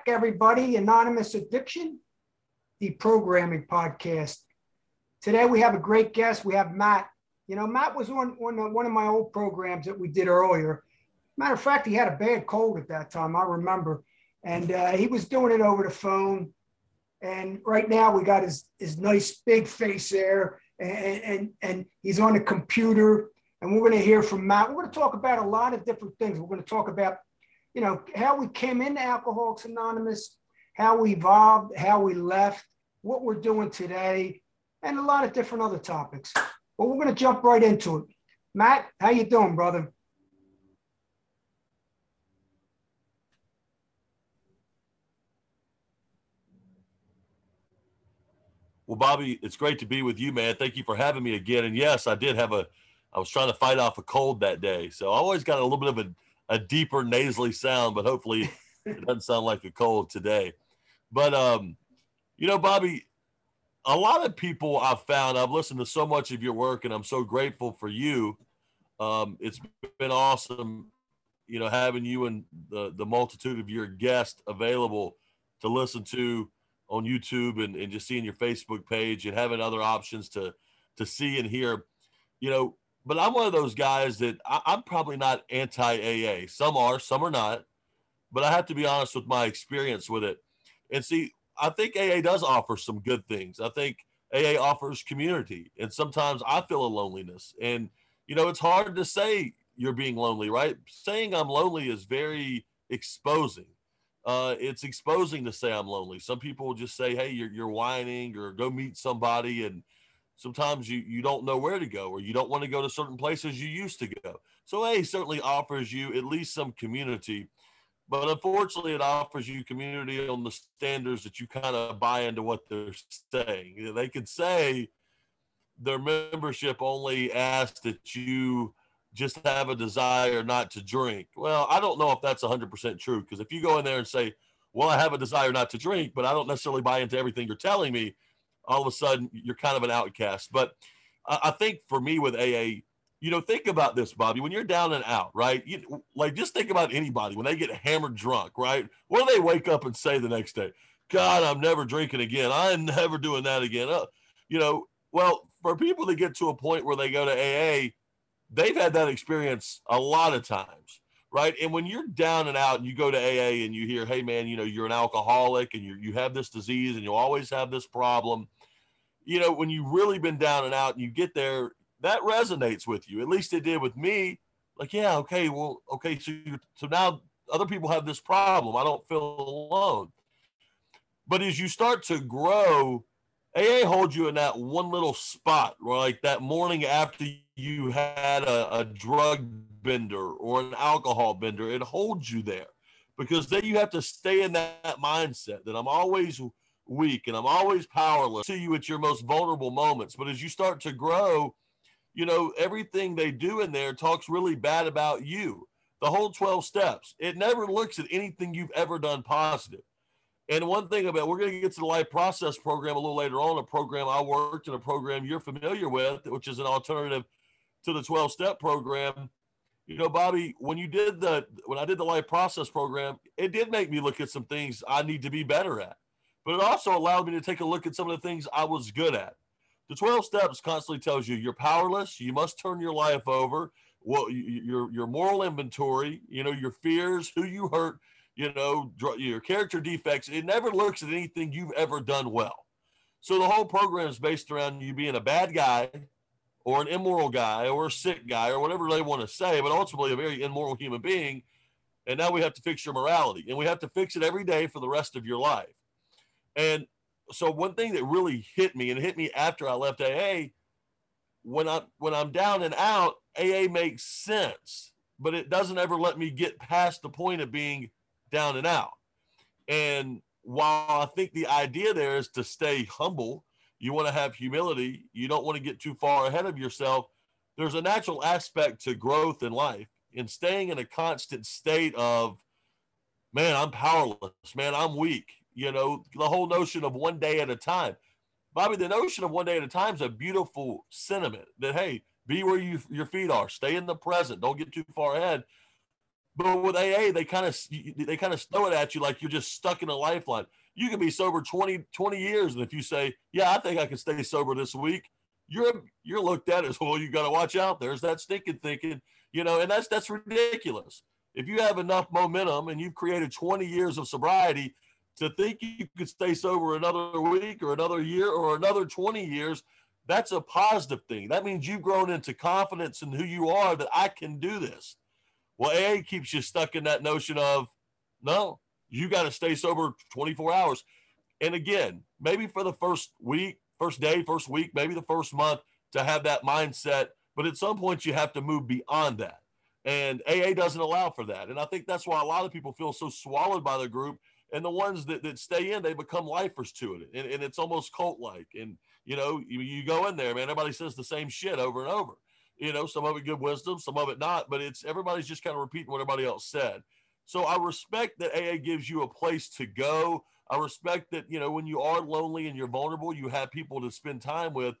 back, everybody. Anonymous Addiction, the programming podcast. Today we have a great guest. We have Matt. You know, Matt was on, on one of my old programs that we did earlier. Matter of fact, he had a bad cold at that time. I remember, and uh, he was doing it over the phone. And right now we got his his nice big face there, and and, and he's on the computer. And we're going to hear from Matt. We're going to talk about a lot of different things. We're going to talk about you know, how we came into Alcoholics Anonymous, how we evolved, how we left, what we're doing today, and a lot of different other topics. But we're going to jump right into it. Matt, how you doing, brother? Well, Bobby, it's great to be with you, man. Thank you for having me again. And yes, I did have a, I was trying to fight off a cold that day. So I always got a little bit of a, a deeper nasally sound, but hopefully it doesn't sound like a cold today. But um, you know, Bobby, a lot of people I've found, I've listened to so much of your work, and I'm so grateful for you. Um, it's been awesome, you know, having you and the the multitude of your guests available to listen to on YouTube and, and just seeing your Facebook page and having other options to to see and hear. You know, but I'm one of those guys that I, I'm probably not anti AA. Some are, some are not. But I have to be honest with my experience with it. And see, I think AA does offer some good things. I think AA offers community. And sometimes I feel a loneliness. And, you know, it's hard to say you're being lonely, right? Saying I'm lonely is very exposing. Uh, it's exposing to say I'm lonely. Some people will just say, hey, you're, you're whining or go meet somebody. And, sometimes you, you don't know where to go or you don't want to go to certain places you used to go. So A certainly offers you at least some community, but unfortunately it offers you community on the standards that you kind of buy into what they're saying. They could say their membership only asks that you just have a desire not to drink. Well, I don't know if that's 100% true because if you go in there and say, well, I have a desire not to drink, but I don't necessarily buy into everything you're telling me, all of a sudden you're kind of an outcast. But I think for me with AA, you know, think about this, Bobby. When you're down and out, right? You, like, just think about anybody when they get hammered drunk, right? What do they wake up and say the next day? God, I'm never drinking again. I'm never doing that again. Uh, you know, well, for people to get to a point where they go to AA, they've had that experience a lot of times, right? And when you're down and out and you go to AA and you hear, hey, man, you know, you're an alcoholic and you you have this disease and you always have this problem you know, when you've really been down and out and you get there, that resonates with you. At least it did with me. Like, yeah, okay, well, okay, so you, so now other people have this problem. I don't feel alone. But as you start to grow, AA holds you in that one little spot like that morning after you had a, a drug bender or an alcohol bender, it holds you there because then you have to stay in that, mindset that I'm always weak and I'm always powerless to you at your most vulnerable moments. But as you start to grow, you know, everything they do in there talks really bad about you. The whole 12 steps, it never looks at anything you've ever done positive. And one thing about we're going to get to the life process program a little later on, a program I worked in a program you're familiar with, which is an alternative to the 12 step program. You know, Bobby, when you did the when I did the life process program, it did make me look at some things I need to be better at but it also allowed me to take a look at some of the things I was good at. The 12 steps constantly tells you you're powerless, you must turn your life over, well, your your moral inventory, you know, your fears, who you hurt, you know, your character defects. It never looks at anything you've ever done well. So the whole program is based around you being a bad guy or an immoral guy or a sick guy or whatever they want to say, but ultimately a very immoral human being. And now we have to fix your morality and we have to fix it every day for the rest of your life. And so one thing that really hit me and hit me after I left AA, when I when I'm down and out, AA makes sense, but it doesn't ever let me get past the point of being down and out. And while I think the idea there is to stay humble, you want to have humility, you don't want to get too far ahead of yourself. There's a natural aspect to growth in life and staying in a constant state of, man, I'm powerless, man, I'm weak, you know, the whole notion of one day at a time. Bobby, the notion of one day at a time is a beautiful sentiment that, hey, be where you, your feet are, stay in the present, don't get too far ahead. But with AA, they kind of they kind of throw it at you like you're just stuck in a lifeline. You can be sober 20, 20 years, and if you say, "Yeah, I think I can stay sober this week," you're you're looked at as well. You got to watch out. There's that stinking thinking, you know, and that's that's ridiculous. If you have enough momentum and you've created 20 years of sobriety to think you could stay sober another week or another year or another 20 years, that's a positive thing. That means you've grown into confidence in who you are that I can do this. Well, AA keeps you stuck in that notion of no, you got to stay sober 24 hours. And again, maybe for the first week, first day, first week, maybe the first month to have that mindset. But at some point, you have to move beyond that. And AA doesn't allow for that. And I think that's why a lot of people feel so swallowed by the group. And the ones that, that stay in, they become lifers to it. And, and it's almost cult like. And, you know, you, you go in there, man, everybody says the same shit over and over. You know, some of it good wisdom, some of it not, but it's everybody's just kind of repeating what everybody else said. So I respect that AA gives you a place to go. I respect that, you know, when you are lonely and you're vulnerable, you have people to spend time with.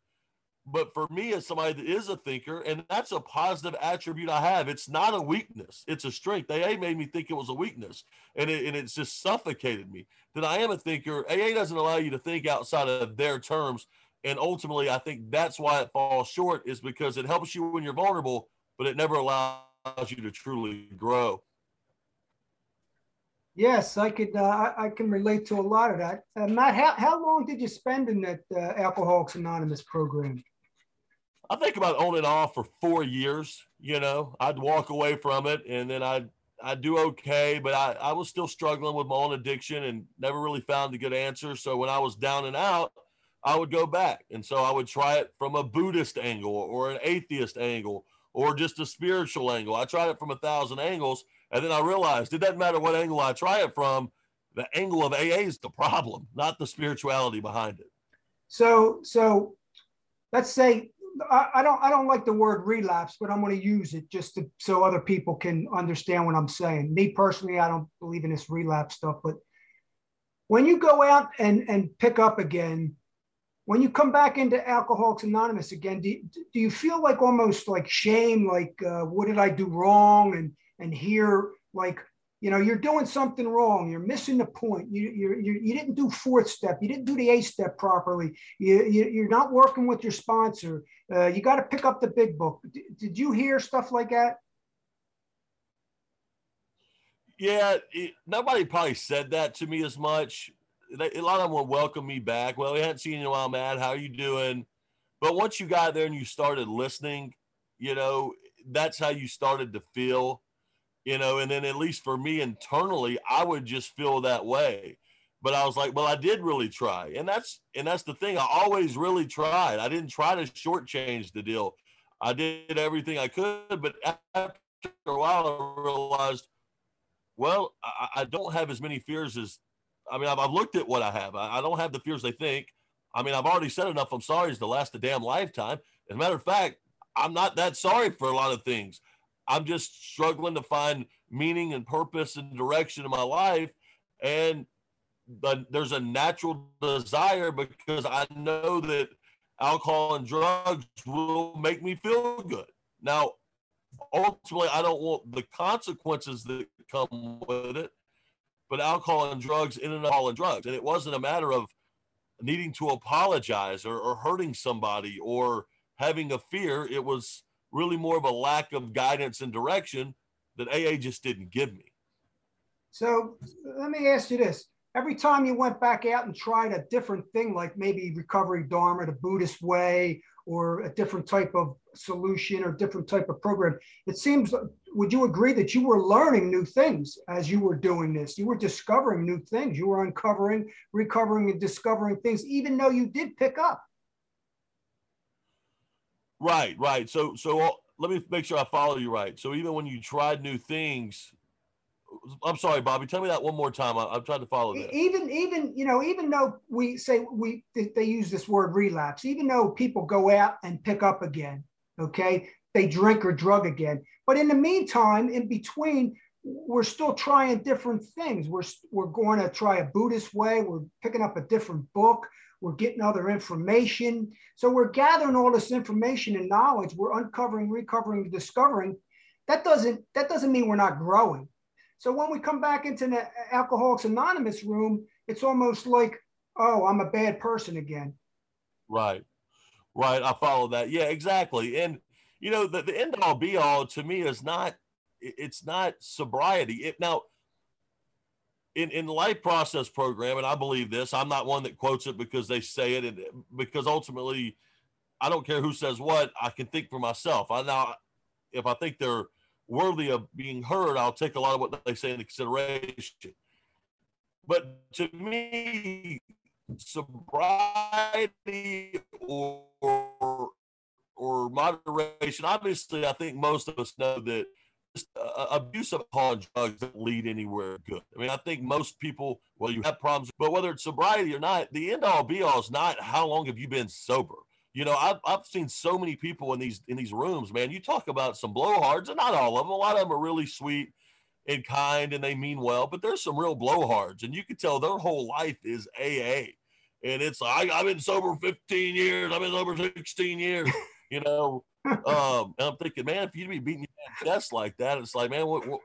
But for me as somebody that is a thinker and that's a positive attribute i have it's not a weakness it's a strength. Aa made me think it was a weakness and, it, and it's just suffocated me. That i am a thinker. Aa doesn't allow you to think outside of their terms and ultimately i think that's why it falls short is because it helps you when you're vulnerable but it never allows you to truly grow Yes, I could. Uh, I, I, can relate to a lot of that. Uh, Matt, how, how long did you spend in that uh, Alcoholics Anonymous program? I think about on and off for four years. You know, I'd walk away from it and then I'd I'd do okay, but I, I was still struggling with my own addiction and never really found a good answer. So when I was down and out, I would go back. And so I would try it from a Buddhist angle or an atheist angle or just a spiritual angle. I tried it from a thousand angles. And then I realized it doesn't matter what angle I try it from, the angle of AA is the problem, not the spirituality behind it. So so let's say I, I, don't I don't like the word relapse, but I'm going to use it just to, so other people can understand what I'm saying. Me personally, I don't believe in this relapse stuff, but when you go out and and pick up again, when you come back into Alcoholics Anonymous again, do you, do you feel like almost like shame, like uh, what did I do wrong, and and here like you know you're doing something wrong. You're missing the point. You you you, you didn't do fourth step. You didn't do the eighth step properly. You, you you're not working with your sponsor. Uh, you got to pick up the big book. D- did you hear stuff like that? Yeah it, nobody probably said that to me as much. They, a lot of them would welcome me back. Well we hadn't seen you in a while matt. How are you doing? But once you got there and you started listening you know that's how you started to feel you know, and then at least for me internally, I would just feel that way. But I was like, well, I did really try. And that's and that's the thing. I always really tried. I didn't try to shortchange the deal. I did everything I could, but after a while I realized, well, I, I don't have as many fears as I mean, I've, I've looked at what I have. I, I, don't have the fears they think. I mean, I've already said enough. I'm sorry is to last a damn lifetime. As a matter of fact, I'm not that sorry for a lot of things. I'm just struggling to find meaning and purpose and direction in my life. And there's a natural desire because I know that alcohol and drugs will make me feel good. Now, ultimately, I don't want the consequences that come with it, but alcohol and drugs in and all and drugs. And it wasn't a matter of needing to apologize or, or hurting somebody or having a fear. It was really more of a lack of guidance and direction that AA just didn't give me. So let me ask you this. Every time you went back out and tried a different thing, like maybe recovery Dharma, the Buddhist way, or a different type of solution or different type of program, it seems, would you agree that you were learning new things as you were doing this? You were discovering new things. You were uncovering, recovering, and discovering things, even though you did pick up. Right, right. So, so uh, let me make sure I follow you right. So, even when you tried new things, I'm sorry, Bobby. Tell me that one more time. I, am trying to follow that. Even, even you know, even though we say we they use this word relapse, even though people go out and pick up again, okay, they drink or drug again. But in the meantime, in between, we're still trying different things. We're we're going to try a Buddhist way. We're picking up a different book. We're getting other information. So we're gathering all this information and knowledge. We're uncovering, recovering, discovering. that doesn't that doesn't mean we're not growing. So when we come back into the Alcoholics Anonymous room, it's almost like, oh, I'm a bad person again. Right. Right. I follow that. Yeah, exactly. And you know, the, the end all be all to me is not it's not sobriety. It now in in the life process program, and I believe this, I'm not one that quotes it because they say it, and because ultimately, I don't care who says what. I can think for myself. I now, if I think they're worthy of being heard, I'll take a lot of what they say into consideration. But to me, sobriety or or moderation, obviously, I think most of us know that uh, abuse of alcohol and drugs don't lead anywhere good. I mean, I think most people, well, you have problems, but whether it's sobriety or not, the end all be all is not how long have you been sober. You know, I've, I've seen so many people in these in these rooms, man. You talk about some blowhards, and not all of them. A lot of them are really sweet and kind, and they mean well. But there's some real blowhards, and you can tell their whole life is AA. And it's like I've been sober 15 years. I've been sober 16 years. You know, um, and I'm thinking, man, if you'd be beating your chest like that, it's like, man, what, what,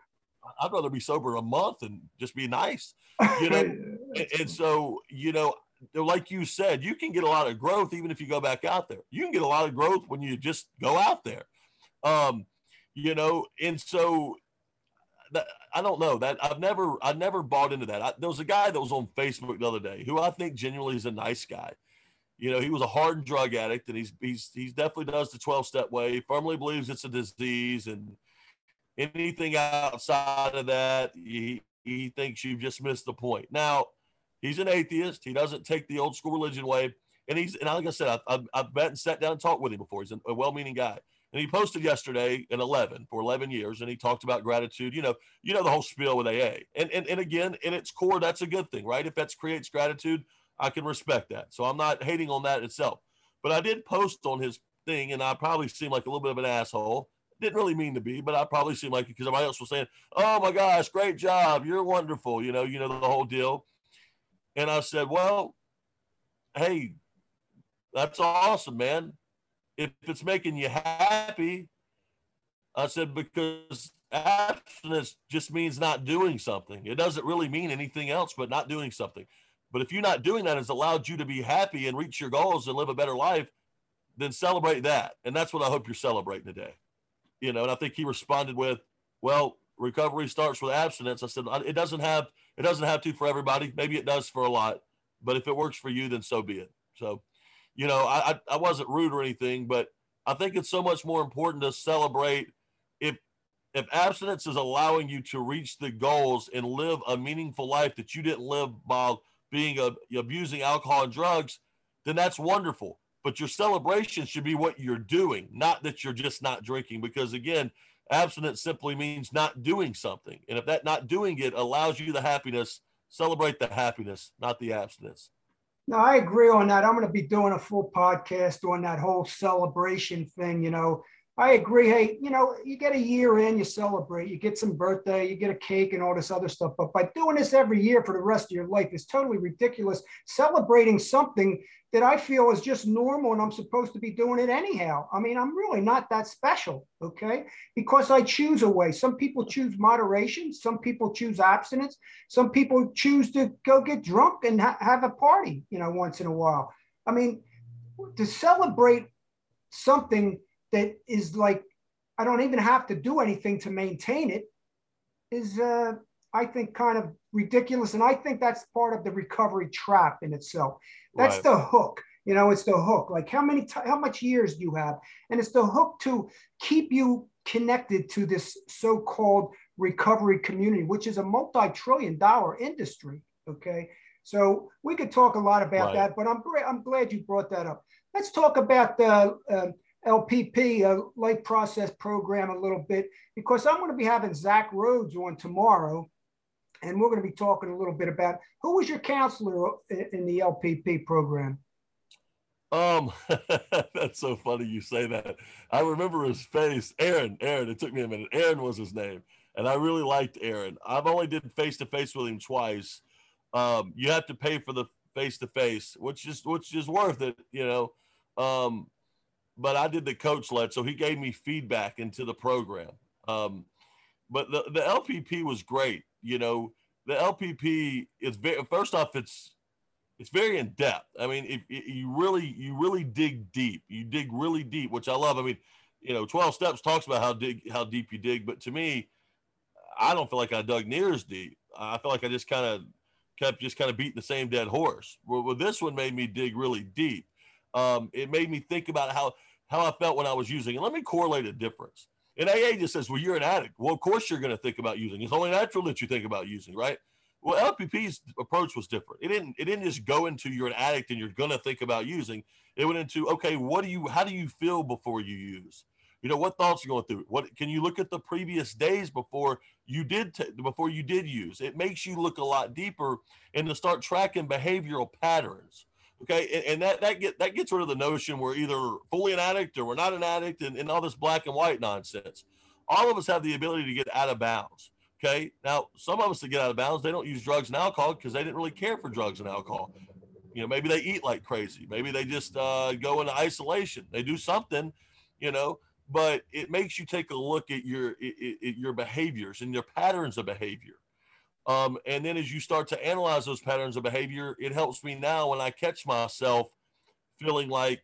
I'd rather be sober a month and just be nice, you know. and, and so, you know, like you said, you can get a lot of growth even if you go back out there. You can get a lot of growth when you just go out there, um, you know. And so, that, I don't know that I've never I never bought into that. I, there was a guy that was on Facebook the other day who I think genuinely is a nice guy, you know, he was a hardened drug addict, and he's he's he's definitely does the twelve step way. He firmly believes it's a disease, and anything outside of that, he he thinks you've just missed the point. Now, he's an atheist. He doesn't take the old school religion way, and he's and like I said, I've, I've met and sat down and talked with him before. He's a well-meaning guy, and he posted yesterday in 11 for 11 years, and he talked about gratitude. You know, you know the whole spiel with AA, and and and again, in its core, that's a good thing, right? If that creates gratitude I can respect that. So I'm not hating on that itself. But I did post on his thing, and I probably seemed like a little bit of an asshole. Didn't really mean to be, but I probably seemed like it because everybody else was saying, "Oh my gosh, great job! You're wonderful!" You know, you know the whole deal. And I said, "Well, hey, that's awesome, man. If it's making you happy, I said because abstinence just means not doing something. It doesn't really mean anything else but not doing something. But if you're not doing that, has allowed you to be happy and reach your goals and live a better life, then celebrate that. And that's what I hope you're celebrating today. You know, and I think he responded with, well, recovery starts with abstinence. I said, it doesn't have, it doesn't have to for everybody. Maybe it does for a lot, but if it works for you, then so be it. So, you know, I, I wasn't rude or anything, but I think it's so much more important to celebrate if if abstinence is allowing you to reach the goals and live a meaningful life that you didn't live while being a, abusing alcohol and drugs, then that's wonderful. But your celebration should be what you're doing, not that you're just not drinking. Because again, abstinence simply means not doing something. And if that not doing it allows you the happiness, celebrate the happiness, not the abstinence. No, I agree on that. I'm going to be doing a full podcast on that whole celebration thing. You know, I agree. Hey, you know, you get a year in, you celebrate, you get some birthday, you get a cake and all this other stuff. But by doing this every year for the rest of your life is totally ridiculous. Celebrating something that I feel is just normal and I'm supposed to be doing it anyhow. I mean, I'm really not that special, okay? Because I choose a way. Some people choose moderation, some people choose abstinence, some people choose to go get drunk and ha- have a party, you know, once in a while. I mean, to celebrate something that is like I don't even have to do anything to maintain it is uh, I think kind of ridiculous, and I think that's part of the recovery trap in itself. That's right. the hook. You know, it's the hook. Like how many, t- how much years do you have? And it's the hook to keep you connected to this so-called recovery community, which is a multi-trillion-dollar industry. Okay, so we could talk a lot about right. that, but I'm I'm glad you brought that up. Let's talk about the uh, LPP, a life process program, a little bit, because I'm going to be having Zach Rhodes on tomorrow. And we're going to be talking a little bit about who was your counselor in the LPP program? Um, that's so funny you say that. I remember his face, Aaron. Aaron. It took me a minute. Aaron was his name, and I really liked Aaron. I've only did face to face with him twice. Um, you have to pay for the face to face, which is which is worth it, you know. Um, but I did the coach led, so he gave me feedback into the program. Um, but the, the LPP was great. You know, the LPP is very, first off, it's, it's very in depth. I mean, if, if you really, you really dig deep, you dig really deep, which I love. I mean, you know, 12 steps talks about how dig, how deep you dig, but to me, I don't feel like I dug near as deep. I feel like I just kind of kept just kind of beating the same dead horse. Well, well, this one made me dig really deep. Um, it made me think about how how I felt when I was using. And let me correlate a difference. And AA just says, well, you're an addict. Well, of course you're going to think about using. It's only natural that you think about using, right? Well, LPP's approach was different. It didn't. It didn't just go into you're an addict and you're going to think about using. It went into okay, what do you? How do you feel before you use? You know, what thoughts are going through? What can you look at the previous days before you did t- before you did use? It makes you look a lot deeper and to start tracking behavioral patterns. Okay, and, and, that that get that gets rid of the notion we're either fully an addict or we're not an addict, and, and all this black and white nonsense. All of us have the ability to get out of bounds. Okay, now some of us that get out of bounds, they don't use drugs and alcohol because they didn't really care for drugs and alcohol. You know, maybe they eat like crazy. Maybe they just uh, go into isolation. They do something, you know, but it makes you take a look at your at your behaviors and your patterns of behavior. Um, and then as you start to analyze those patterns of behavior, it helps me now when I catch myself feeling like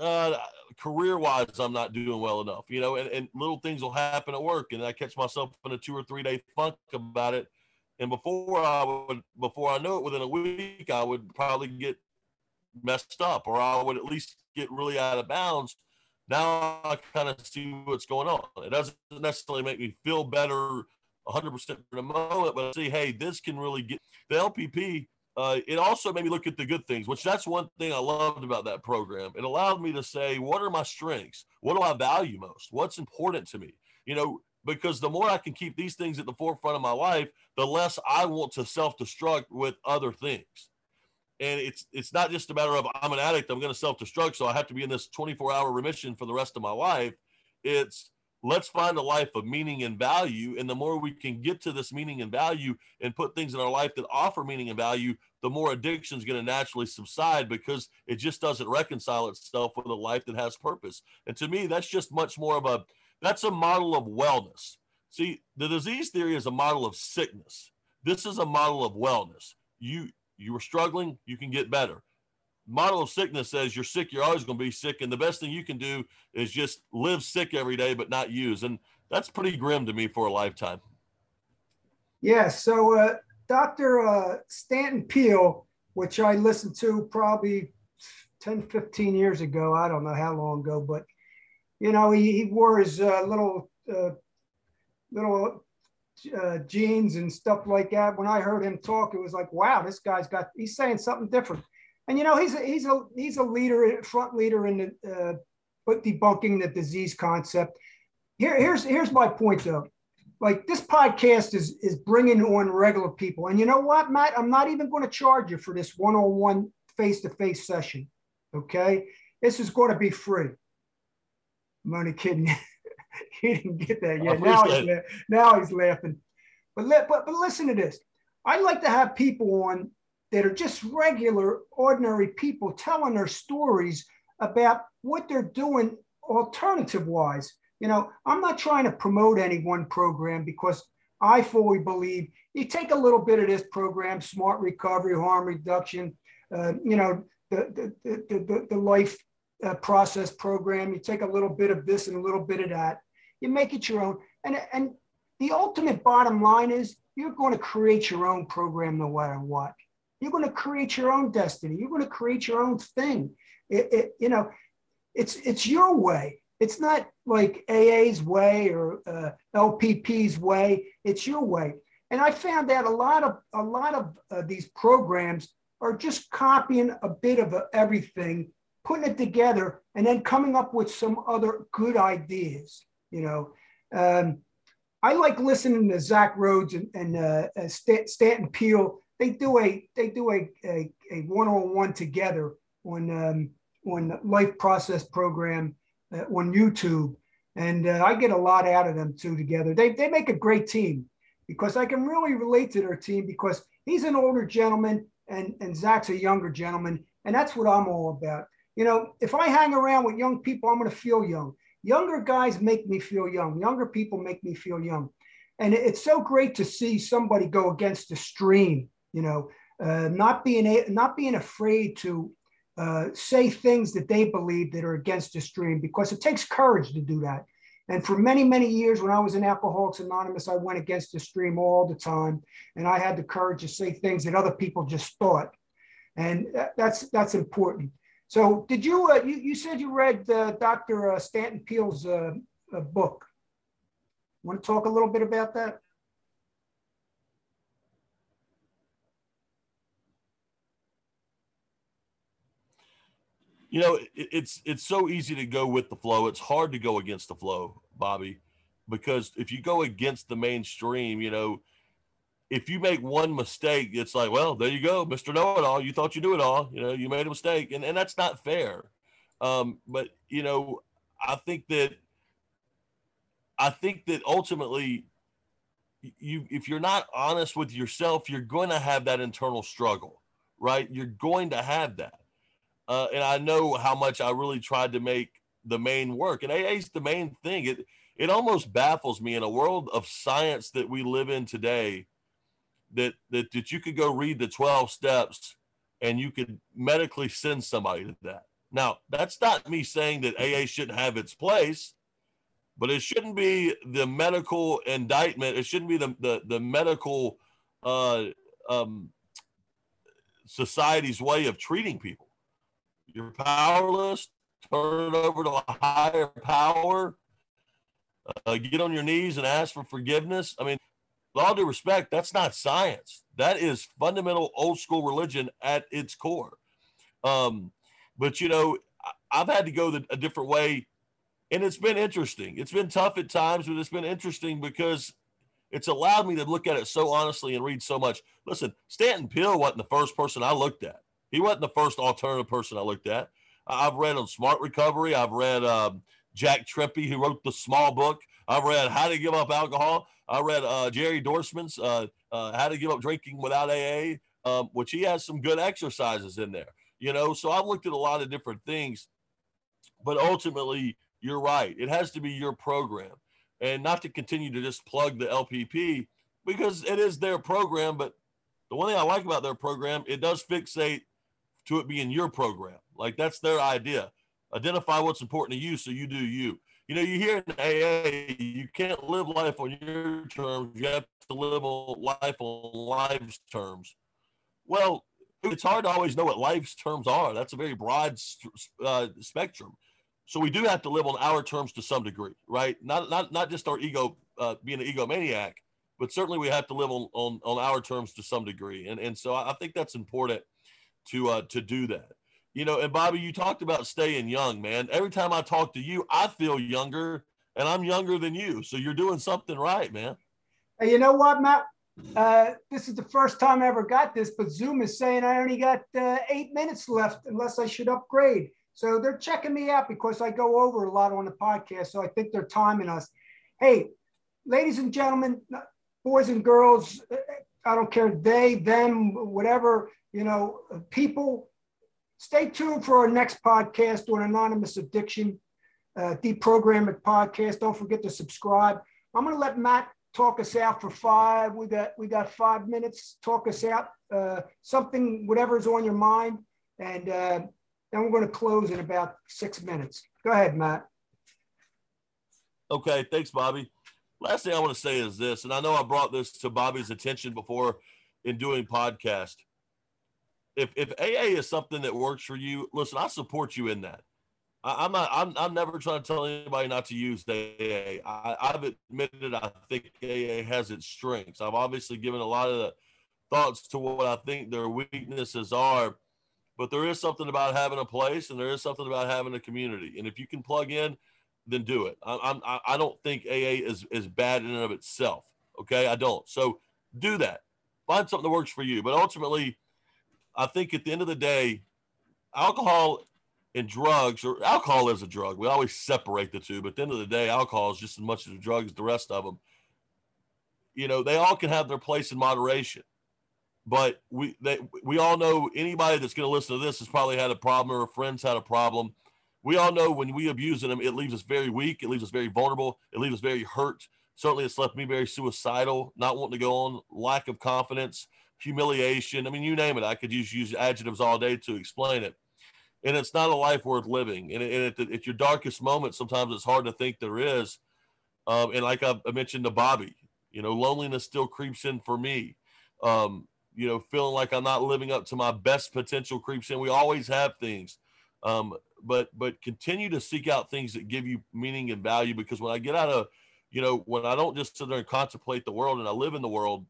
uh, career wise, I'm not doing well enough, you know, and, and little things will happen at work and I catch myself in a two or three day funk about it. And before I would, before I know it, within a week, I would probably get messed up or I would at least get really out of bounds now I kind of see what's going on. It doesn't necessarily make me feel better 100% in a moment, but I see, hey, this can really get the LPP. Uh, it also made me look at the good things, which that's one thing I loved about that program. It allowed me to say, what are my strengths? What do I value most? What's important to me? You know, because the more I can keep these things at the forefront of my life, the less I want to self destruct with other things and it's it's not just a matter of I'm an addict, I'm going to self-destruct, so I have to be in this 24-hour remission for the rest of my life. It's let's find a life of meaning and value, and the more we can get to this meaning and value and put things in our life that offer meaning and value, the more addiction is going to naturally subside because it just doesn't reconcile itself with a life that has purpose. And to me, that's just much more of a that's a model of wellness. See, the disease theory is a model of sickness. This is a model of wellness. You you were struggling, you can get better. Model of sickness says you're sick, you're always going to be sick. And the best thing you can do is just live sick every day, but not use. And that's pretty grim to me for a lifetime. Yeah. So, uh, Dr. Uh, Stanton Peele, which I listened to probably 10, 15 years ago, I don't know how long ago, but you know, he, he wore his uh, little, uh, little uh, jeans and stuff like that. When I heard him talk, it was like, wow, this guy's got he's saying something different. And you know, he's a, he's a he's a leader, front leader in the uh, but debunking the disease concept. Here, here's here's my point though. Like this podcast is is bringing on regular people, and you know what, Matt? I'm not even going to charge you for this one-on-one face-to-face session. Okay, this is going to be free. I'm only kidding. he didn't get that yet. Now he's, la- now he's laughing. But, let, but, but listen to this. I like to have people on that are just regular, ordinary people telling their stories about what they're doing alternative wise. You know, I'm not trying to promote any one program because I fully believe you take a little bit of this program, smart recovery, harm reduction, uh, you know, the, the, the, the, life uh, process program. You take a little bit of this and a little bit of that. You make it your own. And, and the ultimate bottom line is you're going to create your own program no matter what. You're going to create your own destiny. You're going to create your own thing. It, it, you know, it's it's your way. It's not like AA's way or uh, LPP's way. It's your way. And I found that a lot of a lot of uh, these programs are just copying a bit of a, everything putting it together, and then coming up with some other good ideas. You know, um, I like listening to Zach Rhodes and, and uh, uh Stanton Peele. They do a they do a a, a one-on-one together on um, on life process program uh, on YouTube, and uh, I get a lot out of them two together. They they make a great team because I can really relate to their team because he's an older gentleman and and Zach's a younger gentleman, and that's what I'm all about. You know, if I hang around with young people, I'm going to feel young. younger guys make me feel young. Younger people make me feel young. And it's so great to see somebody go against the stream, you know, uh, not being a, not being afraid to uh, say things that they believe that are against the stream because it takes courage to do that. And for many, many years, when I was in Alcoholics Anonymous, I went against the stream all the time, and I had the courage to say things that other people just thought, and that's that's important. So, did you uh, you, you said you read uh, Dr. Uh, Stanton Peele's uh, book? Want to talk a little bit about that? You know, it, it's it's so easy to go with the flow. It's hard to go against the flow, Bobby, because if you go against the mainstream, you know, if you make one mistake, it's like, well, there you go, Mister Know It All. You thought you knew it all. You know, you made a mistake, and and that's not fair. Um, but you know, I think that I think that ultimately you if you're not honest with yourself you're going to have that internal struggle right you're going to have that uh, and I know how much I really tried to make the main work. And AA is the main thing. It it almost baffles me in a world of science that we live in today that that that you could go read the 12 steps and you could medically send somebody to that. Now, that's not me saying that AA shouldn't have its place, but it shouldn't be the medical indictment. It shouldn't be the the, the medical uh, um, society's way of treating people. You're powerless. Turn it over to a higher power. Uh, get on your knees and ask for forgiveness. I mean, with all due respect, that's not science. That is fundamental old school religion at its core. Um, but you know, I've had to go the, a different way, and it's been interesting. It's been tough at times, but it's been interesting because it's allowed me to look at it so honestly and read so much. Listen, Stanton Peele wasn't the first person I looked at. He wasn't the first alternative person I looked at. I've read on Smart Recovery. I've read um, Jack Trimpey, who wrote the small book. I've read How to Give Up Alcohol. I read uh, Jerry Dorsman's uh, uh, How to Give Up Drinking Without AA, um, which he has some good exercises in there. You know, so I've looked at a lot of different things, but ultimately, you're right. It has to be your program, and not to continue to just plug the LPP because it is their program. But the one thing I like about their program, it does fixate to it being your program. Like that's their idea. Identify what's important to you so you do you. You know, you hear in AA, you can't live life on your terms. You have to live life on life's terms. Well, it's hard to always know what life's terms are. That's a very broad uh, spectrum. So we do have to live on our terms to some degree, right? Not not not just our ego uh, being an egomaniac, but certainly we have to live on, on on our terms to some degree. And and so I think that's important to uh, to do that. You know, and Bobby, you talked about staying young, man. Every time I talk to you, I feel younger, and I'm younger than you. So you're doing something right, man. Hey, you know what, Matt? Uh, this is the first time I ever got this, but Zoom is saying I only got uh, eight minutes left unless I should upgrade. So they're checking me out because I go over a lot on the podcast. So I think they're timing us. Hey, ladies and gentlemen, boys and girls, I don't care, they, them, whatever you know, people, stay tuned for our next podcast on anonymous addiction, uh, deprogramming podcast. Don't forget to subscribe. I'm going to let Matt talk us out for five. We got we got five minutes. Talk us out. Uh, something, whatever's on your mind, and uh, then we're going to close in about six minutes. Go ahead, Matt. Okay, thanks, Bobby. Last thing I want to say is this, and I know I brought this to Bobby's attention before in doing podcast if if AA is something that works for you, listen, I support you in that. I, am not. I'm. I'm never trying to tell anybody not to use AA. I, I've admitted I think AA has its strengths. I've obviously given a lot of thoughts to what I think their weaknesses are, but there is something about having a place, and there is something about having a community. And if you can plug in, then do it. I, I'm. I don't think AA is is bad in and of itself. Okay, I don't. So do that. Find something that works for you. But ultimately I think at the end of the day, alcohol and drugs, or alcohol is a drug. We always separate the two, but at the end of the day, alcohol is just as much as a drug as the rest of them. You know, they all can have their place in moderation, but we they, we all know anybody that's going to listen to this has probably had a problem or a friend's had a problem we all know when we abuse them, it leaves us very weak. It leaves us very vulnerable. It leaves us very hurt. Certainly, it's left me very suicidal, not wanting to go on, lack of confidence, humiliation. I mean, you name it. I could use use adjectives all day to explain it. And it's not a life worth living. And, and at, at, your darkest moment, sometimes it's hard to think there is. Um, and like I, I mentioned to Bobby, you know, loneliness still creeps in for me. Um, you know, feeling like I'm not living up to my best potential creeps in. We always have things. Um, but but continue to seek out things that give you meaning and value because when I get out of, you know, when I don't just sit there and contemplate the world and I live in the world,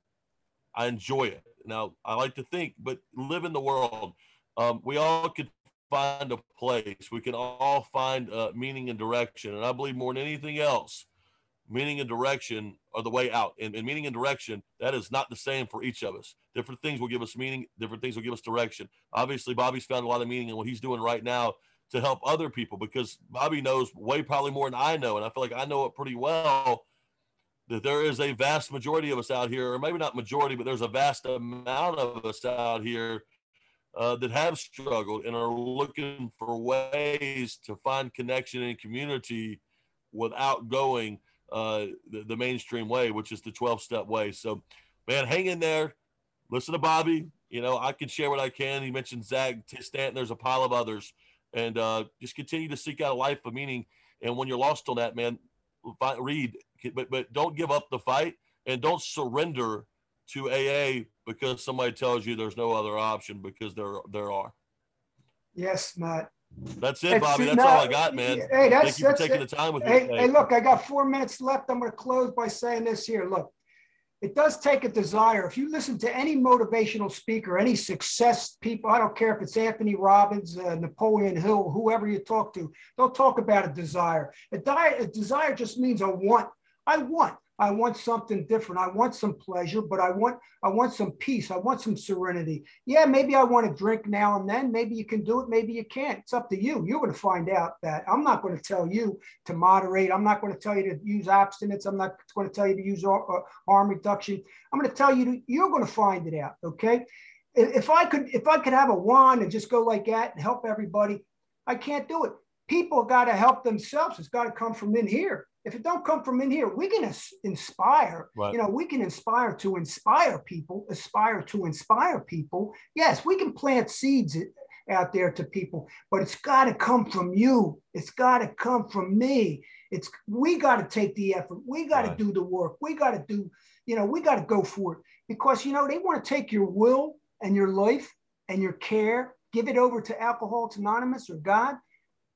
I enjoy it. Now I like to think, but live in the world. Um, we all could find a place. We can all find uh, meaning and direction. And I believe more than anything else, meaning and direction are the way out. And, and, meaning and direction, that is not the same for each of us. Different things will give us meaning, different things will give us direction. Obviously, Bobby's found a lot of meaning in what he's doing right now to help other people because Bobby knows way probably more than I know. And I feel like I know it pretty well that there is a vast majority of us out here, or maybe not majority, but there's a vast amount of us out here uh, that have struggled and are looking for ways to find connection and community without going uh, the, the, mainstream way, which is the 12 step way. So, man, hang in there. Listen to Bobby. You know, I can share what I can. He mentioned Zach Stanton. There's a pile of others. And uh, just continue to seek out a life of meaning. And when you're lost on that, man, read, but, but don't give up the fight and don't surrender to AA because somebody tells you there's no other option because there there are. Yes, Matt. That's it, Bobby. That's all I got, man. Hey, that's, Thank you for taking it. the time with hey, me. Hey, look, I got four minutes left. I'm going to close by saying this here. Look, it does take a desire. If you listen to any motivational speaker, any success people, I don't care if it's Anthony Robbins, uh, Napoleon Hill, whoever you talk to, they'll talk about a desire. A, di- a desire just means a want. I want. I want something different. I want some pleasure, but I want I want some peace. I want some serenity. Yeah, maybe I want to drink now and then. Maybe you can do it. Maybe you can't. It's up to you. You're going to find out that. I'm not going to tell you to moderate. I'm not going to tell you to use abstinence. I'm not going to tell you to use uh, harm reduction. I'm going to tell you to, you're going to find it out. Okay. If I could if I could have a wand and just go like that and help everybody, I can't do it. People got to help themselves. It's got to come from in here if it don't come from in here, we can inspire. Right. You know, we can inspire to inspire people, aspire to inspire people. Yes, we can plant seeds out there to people, but it's got to come from you. It's got to come from me. It's we got to take the effort. We got to right. do the work. We got to do. You know, we got to go for it because you know they want to take your will and your life and your care, give it over to Alcoholics Anonymous or God,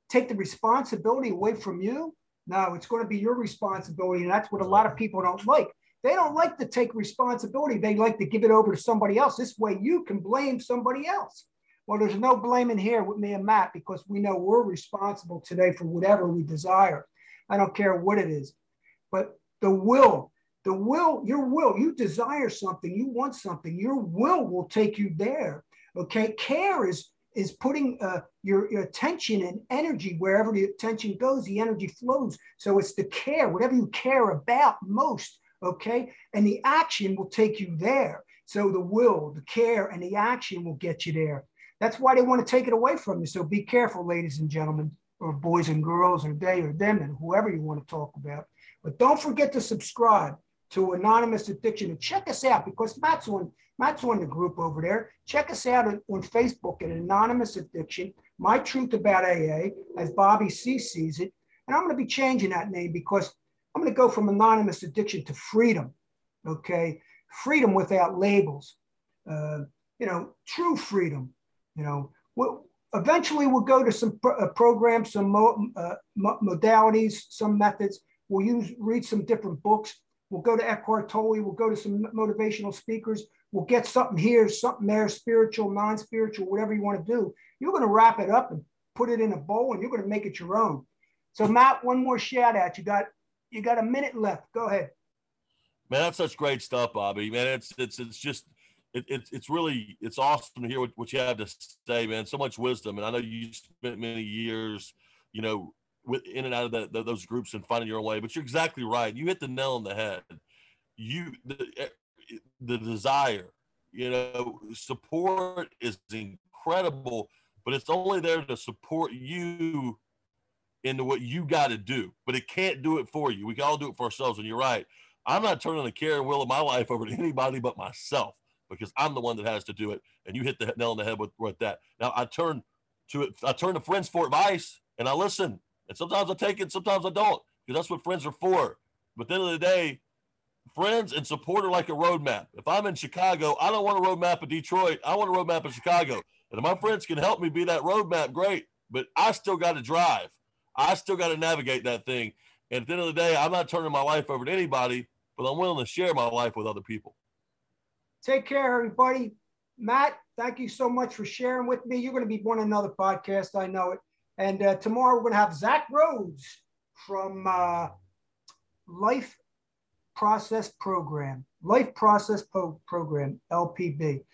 take the responsibility away from you no, it's going to be your responsibility. And that's what a lot of people don't like. They don't like to take responsibility. They like to give it over to somebody else. This way you can blame somebody else. Well, there's no blaming here with me and Matt because we know we're responsible today for whatever we desire. I don't care what it is. But the will, the will, your will, you desire something, you want something, your will will take you there. Okay. Care is is putting uh, your, your attention and energy wherever the attention goes, the energy flows. So it's the care, whatever you care about most, okay? And the action will take you there. So the will, the care, and the action will get you there. That's why they want to take it away from you. So be careful, ladies and gentlemen, or boys and girls, or they or them, and whoever you want to talk about. But don't forget to subscribe to Anonymous Addiction and check us out because Matt's on Matt's on the group over there. Check us out on, on Facebook at Anonymous Addiction, My Truth About AA, as Bobby C sees it. And I'm going to be changing that name because I'm going to go from Anonymous Addiction to freedom. Okay. Freedom without labels. Uh, you know, true freedom. You know, we'll, eventually we'll go to some pro- uh, programs, some mo- uh, modalities, some methods. We'll use read some different books. We'll go to Eckhart Tolle. We'll go to some motivational speakers we'll get something here, something there, spiritual, non spiritual, whatever you want to do. You're going to wrap it up and put it in a bowl and you're going to make it your own. So, Matt, one more shout out. You got you got a minute left. Go ahead. Man, that's such great stuff, Bobby. Man, it's it's it's just it, it's it's really it's awesome to hear what, what you have to say, man. So much wisdom, and I know you spent many years, you know, with in and out of the, those groups and finding your own way. But you're exactly right. You hit the nail on the head. You the, the desire. You know, support is incredible, but it's only there to support you into what you got to do, but it can't do it for you. We can all do it for ourselves. And you're right. I'm not turning the care and will of my life over to anybody but myself because I'm the one that has to do it. And you hit the nail on the head with, with that. Now I turn to it. I turn to friends for advice and I listen. And sometimes I take it, sometimes I don't, because that's what friends are for. But at the end of the day, friends and supporter like a roadmap. If I'm in Chicago, I don't want a roadmap of Detroit. I want a roadmap of Chicago. And if my friends can help me be that roadmap, great. But I still got to drive. I still got to navigate that thing. And at the end of the day, I'm not turning my life over to anybody, but I'm willing to share my life with other people. Take care, everybody. Matt, thank you so much for sharing with me. You're going to be on another podcast. I know it. And uh, tomorrow we're going to have Zach Rhodes from uh, Life Process Program, Life Process po- Program, LPB,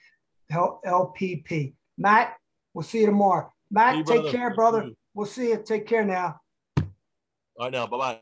L- LPP. Matt, we'll see you tomorrow. Matt, you, take care, brother. We'll see you. Take care now. All right, now. Bye bye.